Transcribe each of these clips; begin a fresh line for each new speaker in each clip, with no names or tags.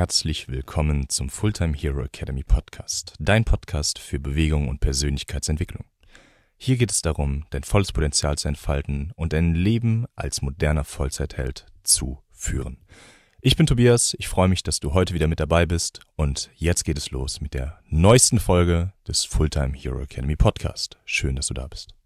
herzlich willkommen zum Fulltime Hero Academy Podcast, dein Podcast für Bewegung und Persönlichkeitsentwicklung. Hier geht es darum, dein volles Potenzial zu entfalten und dein Leben als moderner Vollzeitheld zu führen. Ich bin Tobias, ich freue mich, dass du heute wieder mit dabei bist und jetzt geht es los mit der neuesten Folge des Fulltime Hero Academy Podcast. Schön, dass du da bist.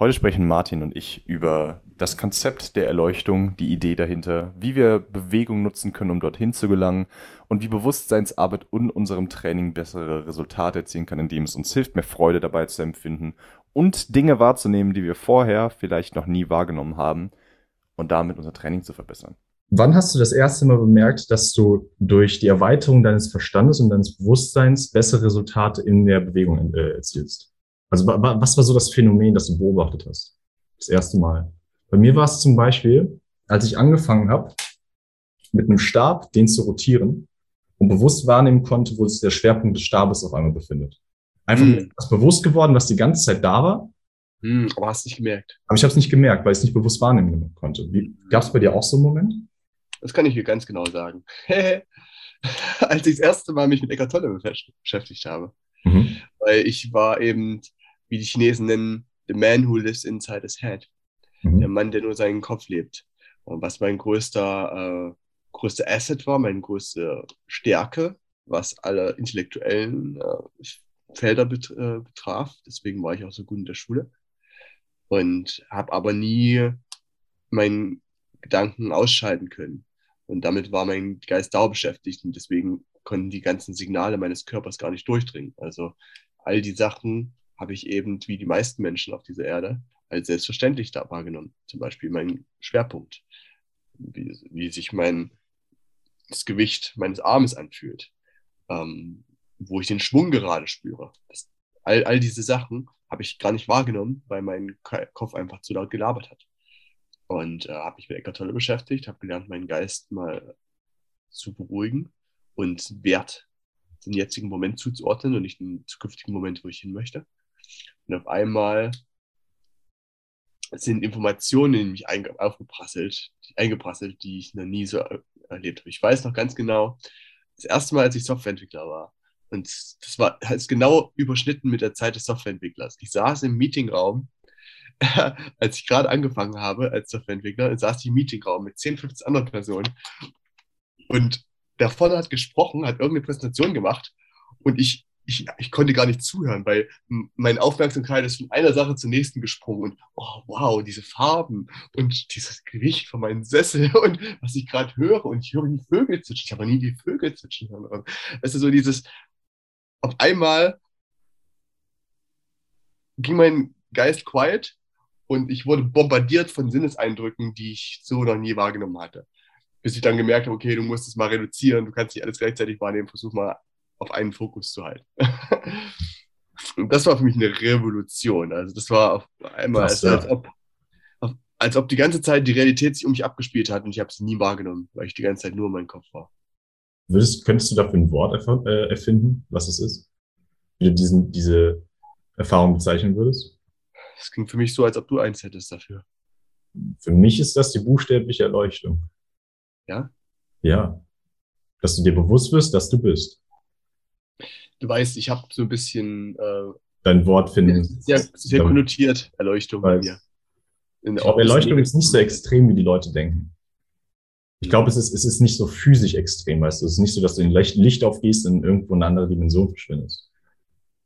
Heute sprechen Martin und ich über das Konzept der Erleuchtung, die Idee dahinter, wie wir Bewegung nutzen können, um dorthin zu gelangen und wie Bewusstseinsarbeit in unserem Training bessere Resultate erzielen kann, indem es uns hilft, mehr Freude dabei zu empfinden und Dinge wahrzunehmen, die wir vorher vielleicht noch nie wahrgenommen haben und damit unser Training zu verbessern.
Wann hast du das erste Mal bemerkt, dass du durch die Erweiterung deines Verstandes und deines Bewusstseins bessere Resultate in der Bewegung äh, erzielst? Also was war so das Phänomen, das du beobachtet hast? Das erste Mal. Bei mir war es zum Beispiel, als ich angefangen habe, mit einem Stab den zu rotieren und bewusst wahrnehmen konnte, wo sich der Schwerpunkt des Stabes auf einmal befindet. Einfach mhm. ist bewusst geworden, was die ganze Zeit da war.
Mhm, aber hast nicht gemerkt.
Aber ich habe es nicht gemerkt, weil ich es nicht bewusst wahrnehmen konnte. Gab es bei dir auch so einen Moment?
Das kann ich dir ganz genau sagen. als ich das erste Mal mich mit Eckart Tolle beschäftigt habe. Mhm. Weil ich war eben wie die Chinesen nennen, the man who lives inside his head. Mhm. Der Mann, der nur seinen Kopf lebt. Und was mein größter, äh, größter Asset war, meine größte Stärke, was alle intellektuellen äh, Felder bet äh, betraf. Deswegen war ich auch so gut in der Schule. Und habe aber nie meinen Gedanken ausschalten können. Und damit war mein Geist dauer beschäftigt und deswegen konnten die ganzen Signale meines Körpers gar nicht durchdringen. Also all die Sachen, habe ich eben, wie die meisten Menschen auf dieser Erde, als selbstverständlich da wahrgenommen. Zum Beispiel mein Schwerpunkt, wie, wie sich mein, das Gewicht meines Armes anfühlt, ähm, wo ich den Schwung gerade spüre. Das, all, all diese Sachen habe ich gar nicht wahrgenommen, weil mein Kopf einfach zu laut gelabert hat. Und äh, habe mich mit Eckart Tolle beschäftigt, habe gelernt, meinen Geist mal zu beruhigen und Wert den jetzigen Moment zuzuordnen und nicht den zukünftigen Moment, wo ich hin möchte. Und auf einmal sind Informationen in mich aufgeprasselt, eingeprasselt, die ich noch nie so erlebt habe. Ich weiß noch ganz genau, das erste Mal, als ich Softwareentwickler war, und das war ist genau überschnitten mit der Zeit des Softwareentwicklers. Ich saß im Meetingraum, als ich gerade angefangen habe als Softwareentwickler, saß ich im Meetingraum mit 10, 15 anderen Personen und der vorne hat gesprochen, hat irgendeine Präsentation gemacht und ich ich, ich konnte gar nicht zuhören, weil meine Aufmerksamkeit ist von einer Sache zur nächsten gesprungen und oh wow, diese Farben und dieses Gewicht von meinem Sessel und was ich gerade höre und ich höre die Vögel zwitschern. Ich habe nie die Vögel zwitschern hören. Es ist so dieses, auf einmal ging mein Geist quiet und ich wurde bombardiert von Sinneseindrücken, die ich so noch nie wahrgenommen hatte. Bis ich dann gemerkt habe, okay, du musst es mal reduzieren, du kannst nicht alles gleichzeitig wahrnehmen, versuch mal auf einen Fokus zu halten. Und das war für mich eine Revolution. Also das war auf einmal, Krass, als, als, ob, als ob die ganze Zeit die Realität sich um mich abgespielt hat und ich habe sie nie wahrgenommen, weil ich die ganze Zeit nur in meinem Kopf war.
Würdest, könntest du dafür ein Wort äh, erfinden, was es ist? Wie du diesen, diese Erfahrung bezeichnen würdest?
Das klingt für mich so, als ob du eins hättest dafür.
Für mich ist das die buchstäbliche Erleuchtung.
Ja?
Ja. Dass du dir bewusst wirst, dass du bist
du weißt, ich habe so ein bisschen äh,
dein Wort finden.
Sehr, sehr konnotiert, Erleuchtung bei mir.
glaube, Erleuchtung ist nicht so extrem, wie die Leute denken. Ich glaube, es ist, es ist nicht so physisch extrem, weißt du. Es ist nicht so, dass du in Licht aufgehst und irgendwo in eine andere Dimension verschwindest.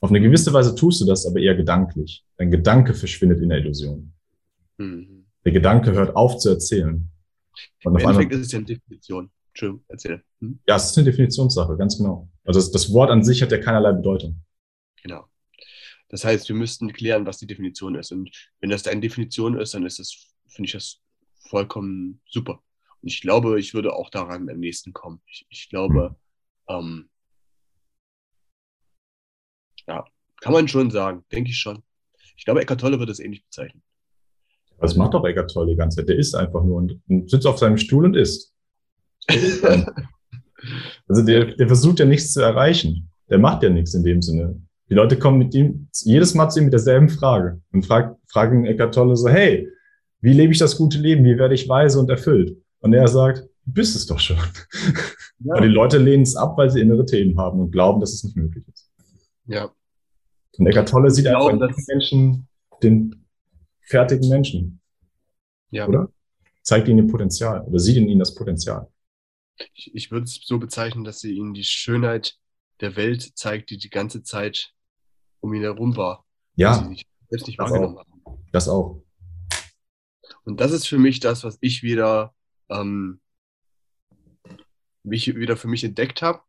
Auf eine gewisse Weise tust du das, aber eher gedanklich. Dein Gedanke verschwindet in der Illusion. Mhm. Der Gedanke hört auf zu erzählen.
Und Im Endeffekt ist es ja eine Definition. Entschuldigung, erzähl.
Hm? Ja, es ist eine Definitionssache, ganz genau. Also das, das Wort an sich hat ja keinerlei Bedeutung.
Genau. Das heißt, wir müssten klären, was die Definition ist. Und wenn das deine Definition ist, dann ist das, finde ich das vollkommen super. Und ich glaube, ich würde auch daran am nächsten kommen. Ich, ich glaube, hm. ähm, ja, kann man schon sagen, denke ich schon. Ich glaube, Eckart Tolle wird das ähnlich bezeichnen.
Was macht doch Eckart Tolle die ganze Zeit? Der isst einfach nur und, und sitzt auf seinem Stuhl und isst. also der, der versucht ja nichts zu erreichen. Der macht ja nichts in dem Sinne. Die Leute kommen mit ihm jedes Mal zu ihm mit derselben Frage und frag, fragen Eckart Tolle so, hey, wie lebe ich das gute Leben? Wie werde ich weise und erfüllt? Und er sagt, Du bist es doch schon. Ja. Aber die Leute lehnen es ab, weil sie innere Themen haben und glauben, dass es nicht möglich ist.
Ja.
Und Eckart Tolle sieht einfach in den Menschen den fertigen Menschen. Ja. Oder? Zeigt ihnen ihr Potenzial oder sieht in ihnen das Potenzial.
Ich, ich würde es so bezeichnen, dass sie ihnen die Schönheit der Welt zeigt, die die ganze Zeit um ihn herum war.
Ja. Sie selbst nicht wahrgenommen haben. Das auch.
Und das ist für mich das, was ich wieder, ähm, mich wieder für mich entdeckt habe.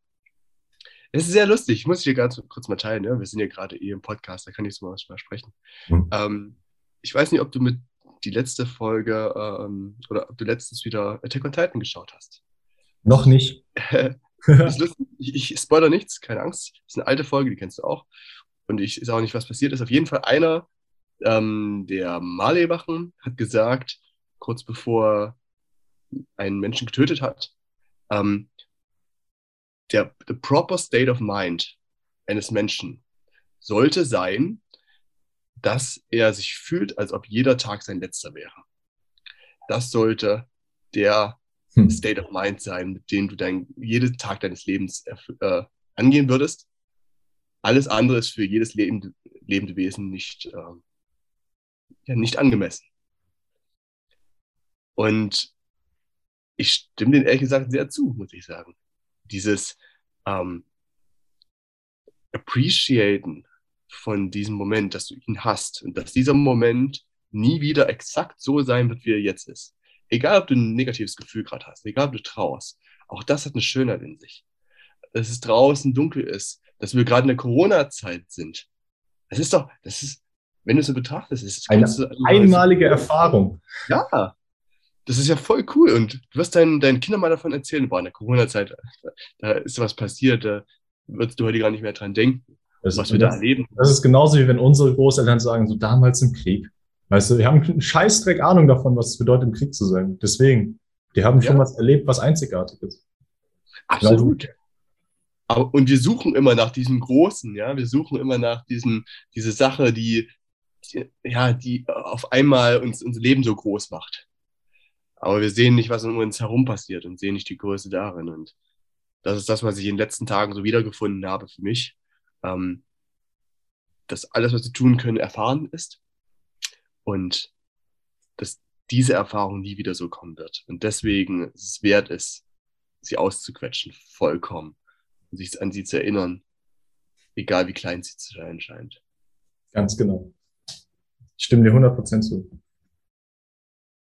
Es ist sehr lustig, ich muss hier ganz kurz mal teilen. Ne? Wir sind ja gerade eh im Podcast, da kann ich so mal sprechen. Mhm. Ähm, ich weiß nicht, ob du mit die letzte Folge ähm, oder ob du letztens wieder Attack on Titan geschaut hast.
Noch nicht.
Ich, ich spoiler nichts, keine Angst. Das ist eine alte Folge, die kennst du auch. Und ich ist auch nicht, was passiert ist. Auf jeden Fall einer ähm, der Marley-Wachen hat gesagt, kurz bevor einen Menschen getötet hat, ähm, der the proper state of mind eines Menschen sollte sein, dass er sich fühlt, als ob jeder Tag sein letzter wäre. Das sollte der hm. State of Mind sein, mit dem du dein, jeden Tag deines Lebens äh, angehen würdest. Alles andere ist für jedes lebende, lebende Wesen nicht, äh, ja, nicht angemessen. Und ich stimme den ehrlich gesagt sehr zu, muss ich sagen. Dieses ähm, Appreciaten von diesem Moment, dass du ihn hast und dass dieser Moment nie wieder exakt so sein wird, wie er jetzt ist. Egal, ob du ein negatives Gefühl gerade hast, egal, ob du trauerst, auch das hat eine Schönheit in sich. Dass es draußen dunkel ist, dass wir gerade in der Corona-Zeit sind. Das ist doch, das ist, wenn du es so betrachtest, ist
eine einmalige Erfahrung.
Ja, das ist ja voll cool. Und du wirst deinen, deinen Kindern mal davon erzählen, boah, in der Corona-Zeit, da ist was passiert, da würdest du heute gar nicht mehr dran denken,
das was wir da erleben. Das ist genauso wie wenn unsere Großeltern sagen, so damals im Krieg. Weißt du, die haben einen Scheißdreck Ahnung davon, was es bedeutet, im Krieg zu sein. Deswegen, die haben schon was erlebt, was einzigartig ist.
Absolut. Aber, und wir suchen immer nach diesem Großen, ja. Wir suchen immer nach diesem, diese Sache, die, die ja, die auf einmal uns unser Leben so groß macht. Aber wir sehen nicht, was um uns herum passiert und sehen nicht die Größe darin. Und das ist das, was ich in den letzten Tagen so wiedergefunden habe für mich. Ähm, dass alles, was wir tun können, erfahren ist und dass diese Erfahrung nie wieder so kommen wird. Und deswegen es wert ist, sie auszuquetschen, vollkommen, und sich an sie zu erinnern, egal wie klein sie zu sein scheint.
Ganz genau. Ich stimme dir 100% zu.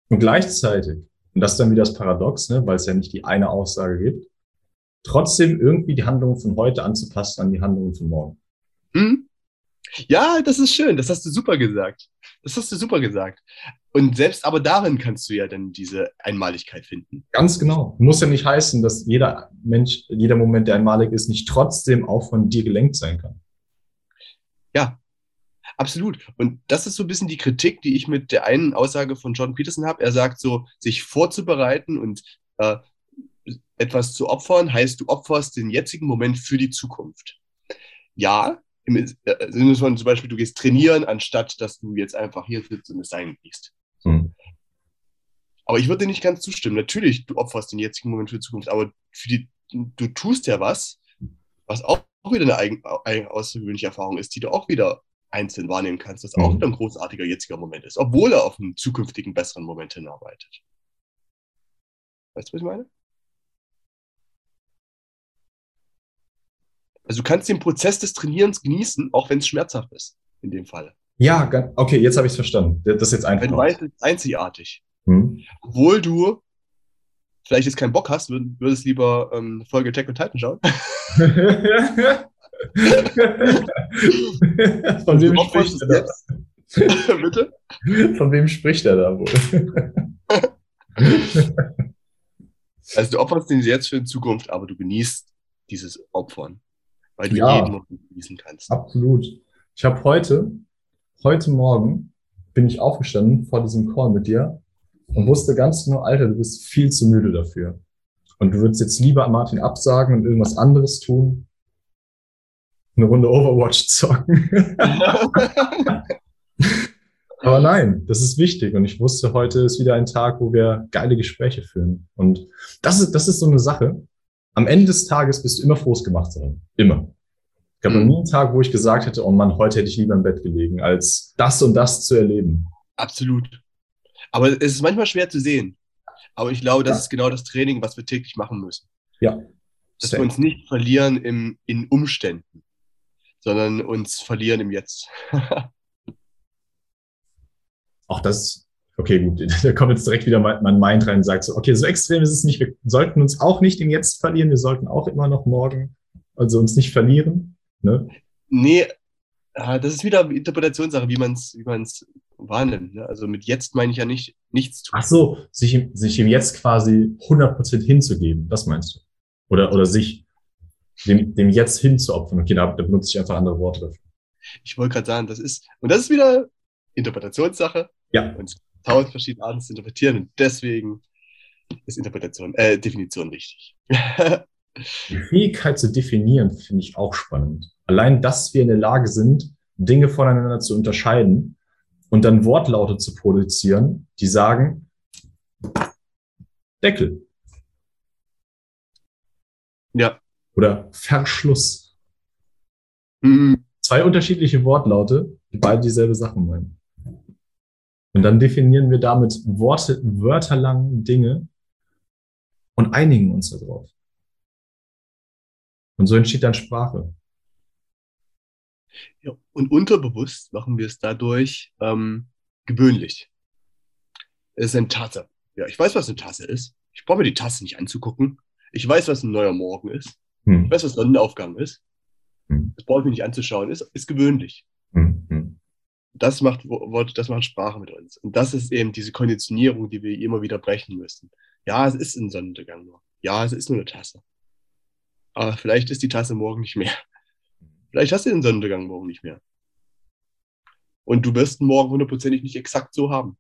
Und gleichzeitig, und das ist dann wieder das Paradox, ne, weil es ja nicht die eine Aussage gibt, trotzdem irgendwie die Handlungen von heute anzupassen an die Handlungen von morgen.
Mhm. Ja, das ist schön. Das hast du super gesagt. Das hast du super gesagt. Und selbst aber darin kannst du ja dann diese Einmaligkeit finden.
Ganz genau. Muss ja nicht heißen, dass jeder Mensch, jeder Moment, der einmalig ist, nicht trotzdem auch von dir gelenkt sein kann.
Ja, absolut. Und das ist so ein bisschen die Kritik, die ich mit der einen Aussage von John Peterson habe. Er sagt so, sich vorzubereiten und äh, etwas zu opfern, heißt, du opferst den jetzigen Moment für die Zukunft. Ja, im äh, Sinne von zum Beispiel, du gehst trainieren, anstatt dass du jetzt einfach hier sitzt und es sein gehst. Hm. Aber ich würde dir nicht ganz zustimmen. Natürlich, du opferst den jetzigen Moment für die Zukunft, aber für die, du tust ja was, was auch wieder eine eigen, eigen außergewöhnliche Erfahrung ist, die du auch wieder einzeln wahrnehmen kannst, das auch hm. wieder ein großartiger jetziger Moment ist, obwohl er auf einen zukünftigen besseren Moment hinarbeitet. Weißt du, was ich meine? Also du kannst den Prozess des Trainierens genießen, auch wenn es schmerzhaft ist, in dem Fall.
Ja, okay, jetzt habe ich es verstanden. Das ist jetzt einfach. Wenn
du weißt, ist einzigartig. Hm. Obwohl du vielleicht jetzt keinen Bock hast, würdest lieber ähm, Folge Tech und Titan schauen.
Von wem spricht er da? Bitte? Von wem spricht er da wohl?
also du opferst den jetzt für die Zukunft, aber du genießt dieses Opfern weil du ja, jeden genießen kannst.
Absolut. Ich habe heute, heute Morgen, bin ich aufgestanden vor diesem Call mit dir und wusste ganz genau, Alter, du bist viel zu müde dafür. Und du würdest jetzt lieber Martin absagen und irgendwas anderes tun. Eine Runde Overwatch zocken. Aber nein, das ist wichtig. Und ich wusste, heute ist wieder ein Tag, wo wir geile Gespräche führen. Und das ist, das ist so eine Sache. Am Ende des Tages bist du immer frohes gemacht sein. Immer. Es gab noch mhm. nie einen Tag, wo ich gesagt hätte, oh Mann, heute hätte ich lieber im Bett gelegen, als das und das zu erleben.
Absolut. Aber es ist manchmal schwer zu sehen. Aber ich glaube, das ja. ist genau das Training, was wir täglich machen müssen.
Ja.
Dass Same. wir uns nicht verlieren im, in Umständen, sondern uns verlieren im Jetzt.
Auch das, okay, gut, da kommt jetzt direkt wieder mein, Mind rein und sagt so, okay, so extrem ist es nicht. Wir sollten uns auch nicht im Jetzt verlieren. Wir sollten auch immer noch morgen, also uns nicht verlieren. Ne?
Nee, das ist wieder Interpretationssache, wie man es wie man's wahrnimmt. Ne? Also mit jetzt meine ich ja nicht nichts
tun. Ach so, sich, sich im Jetzt quasi 100% hinzugeben, das meinst du? Oder, oder sich dem, dem Jetzt hinzuopfern. Okay, da, da benutze ich einfach andere Worte dafür.
Ich wollte gerade sagen, das ist, und das ist wieder Interpretationssache.
Ja.
Und tausend verschiedene Arten zu interpretieren und deswegen ist Interpretation, äh, Definition wichtig.
Die Fähigkeit zu definieren finde ich auch spannend. Allein, dass wir in der Lage sind, Dinge voneinander zu unterscheiden und dann Wortlaute zu produzieren, die sagen Deckel.
Ja.
Oder Verschluss. Mhm. Zwei unterschiedliche Wortlaute, die beide dieselbe Sache meinen. Und dann definieren wir damit Worte, wörterlang Dinge und einigen uns darauf. Und so entsteht dann Sprache.
Ja, und unterbewusst machen wir es dadurch ähm, gewöhnlich. Es ist eine Tasse. Ja, ich weiß, was eine Tasse ist. Ich brauche mir die Tasse nicht anzugucken. Ich weiß, was ein neuer Morgen ist. Hm. Ich weiß, was Sonnenaufgang ist. Hm. Das brauche ich mir nicht anzuschauen. Ist, ist gewöhnlich. Hm. Das macht das macht Sprache mit uns. Und das ist eben diese Konditionierung, die wir immer wieder brechen müssen. Ja, es ist ein Sonnenuntergang nur. Ja, es ist nur eine Tasse. Aber vielleicht ist die Tasse morgen nicht mehr. Vielleicht hast du den Sonnenuntergang morgen nicht mehr. Und du wirst ihn morgen hundertprozentig nicht exakt so haben.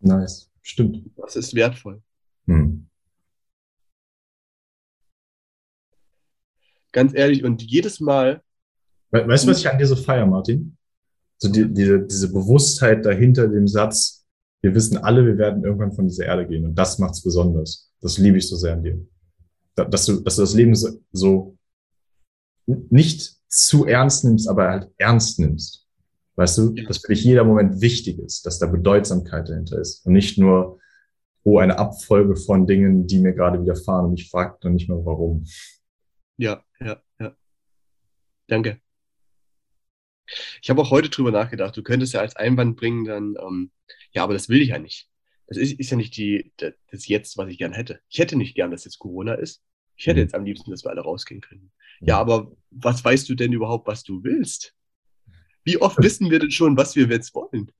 Nice, stimmt.
Das ist wertvoll.
Hm.
Ganz ehrlich, und jedes Mal.
Weißt du, was ich an dir so feier, Martin? So die, diese, diese Bewusstheit dahinter dem Satz, wir wissen alle, wir werden irgendwann von dieser Erde gehen. Und das macht's besonders. Das liebe ich so sehr an dir. Dass du, dass du das Leben so, so nicht zu ernst nimmst, aber halt ernst nimmst. Weißt du, ja. dass für dich jeder Moment wichtig ist, dass da Bedeutsamkeit dahinter ist und nicht nur, oh, eine Abfolge von Dingen, die mir gerade widerfahren und ich frage dann nicht mehr warum.
Ja, ja, ja. Danke. Ich habe auch heute drüber nachgedacht. Du könntest ja als Einwand bringen, dann, ähm, ja, aber das will ich ja nicht das ist, ist ja nicht die, das Jetzt, was ich gern hätte. Ich hätte nicht gern, dass jetzt Corona ist. Ich hätte mhm. jetzt am liebsten, dass wir alle rausgehen können. Ja, aber was weißt du denn überhaupt, was du willst? Wie oft wissen wir denn schon, was wir jetzt wollen?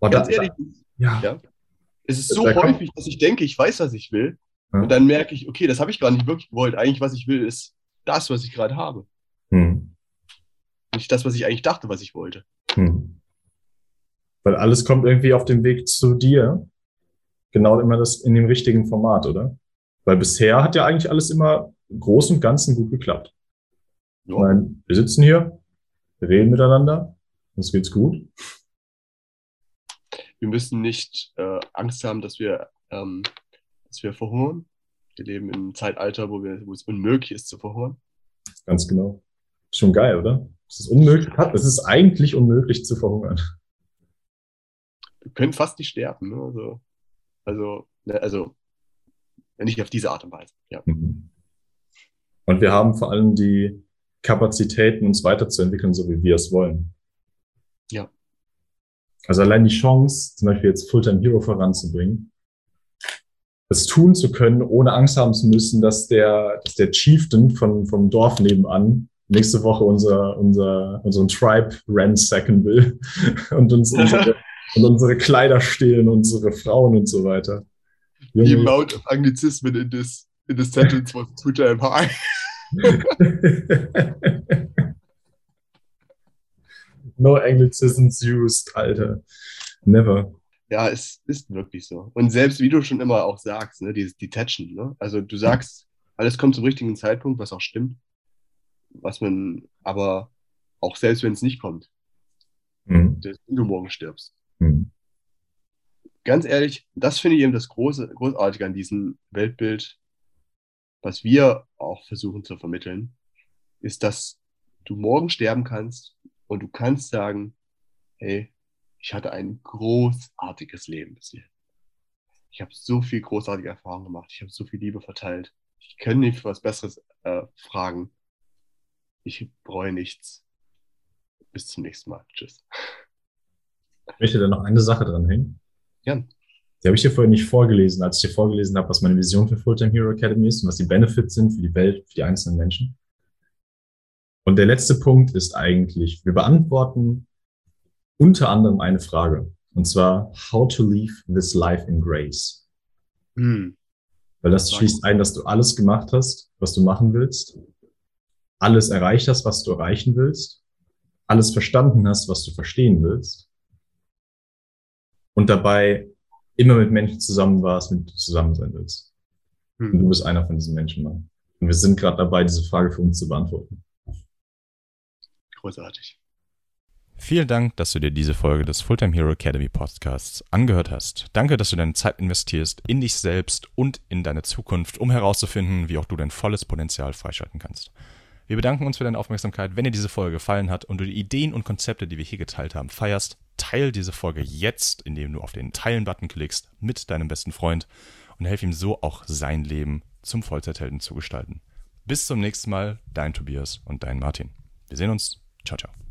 Oh, Ganz ehrlich,
ja. ja. Es ist so häufig, dass ich denke, ich weiß, was ich will. Ja. Und dann merke ich, okay, das habe ich gar nicht wirklich gewollt. Eigentlich, was ich will, ist das, was ich gerade habe. Hm. Nicht das, was ich eigentlich dachte, was ich wollte. Hm.
Weil alles kommt irgendwie auf dem Weg zu dir. Genau immer das in dem richtigen Format, oder? Weil bisher hat ja eigentlich alles immer groß und ganzen gut geklappt. Ja. Ich meine, wir sitzen hier, wir reden miteinander, uns geht's gut.
Wir müssen nicht äh, Angst haben, dass wir, ähm, dass wir verhungern. Wir leben im Zeitalter, wo, wir, wo es unmöglich ist zu verhungern.
Ganz genau. Schon geil, oder? Es ist unmöglich. Es ist eigentlich unmöglich zu verhungern
wir können fast nicht sterben. Ne? Also, also, ne, also nicht auf diese Art und Weise. Ja. Mhm.
Und wir haben vor allem die Kapazitäten, uns weiterzuentwickeln, so wie wir es wollen.
Ja.
Also allein die Chance, zum Beispiel jetzt Fulltime Hero voranzubringen, es tun zu können, ohne Angst haben zu müssen, dass der, dass der Chieftain von, vom Dorf nebenan nächste Woche unser, unser, unseren Tribe ransacken will und uns unsere und unsere Kleider stehlen, unsere Frauen und so weiter.
Junge. The amount of Anglizismen in this, in this sentence was too damn high.
no Anglicisms used, Alter. Never.
Ja, es ist wirklich so. Und selbst wie du schon immer auch sagst, ne, dieses Detachen, ne? Also du sagst, alles kommt zum richtigen Zeitpunkt, was auch stimmt. Was man, aber Auch selbst wenn es nicht kommt. Mhm. Wenn du morgen stirbst. Mhm. Ganz ehrlich, das finde ich eben das Große, Großartige an diesem Weltbild, was wir auch versuchen zu vermitteln, ist, dass du morgen sterben kannst und du kannst sagen, hey, ich hatte ein großartiges Leben bis hierhin. Ich habe so viel großartige Erfahrungen gemacht. Ich habe so viel Liebe verteilt. Ich kann nicht für was Besseres äh, fragen. Ich bereue nichts. Bis zum nächsten Mal. Tschüss.
Ich möchte da noch eine Sache dranhängen.
Ja.
Die habe ich dir vorhin nicht vorgelesen, als ich dir vorgelesen habe, was meine Vision für Fulltime Hero Academy ist und was die Benefits sind für die Welt, für die einzelnen Menschen. Und der letzte Punkt ist eigentlich, wir beantworten unter anderem eine Frage. Und zwar, how to live this life in grace. Hm. Weil das schließt ein, dass du alles gemacht hast, was du machen willst, alles erreicht hast, was du erreichen willst, alles verstanden hast, was du verstehen willst und dabei immer mit Menschen zusammen warst, mit denen du zusammen sein willst. Hm. Und du bist einer von diesen Menschen, Mann. Und wir sind gerade dabei, diese Frage für uns zu beantworten.
Großartig.
Vielen Dank, dass du dir diese Folge des Fulltime Hero Academy Podcasts angehört hast. Danke, dass du deine Zeit investierst in dich selbst und in deine Zukunft, um herauszufinden, wie auch du dein volles Potenzial freischalten kannst. Wir bedanken uns für deine Aufmerksamkeit. Wenn dir diese Folge gefallen hat und du die Ideen und Konzepte, die wir hier geteilt haben, feierst, teil diese Folge jetzt, indem du auf den Teilen-Button klickst mit deinem besten Freund und helf ihm so auch sein Leben zum Vollzeithelden zu gestalten. Bis zum nächsten Mal, dein Tobias und dein Martin. Wir sehen uns. Ciao, ciao.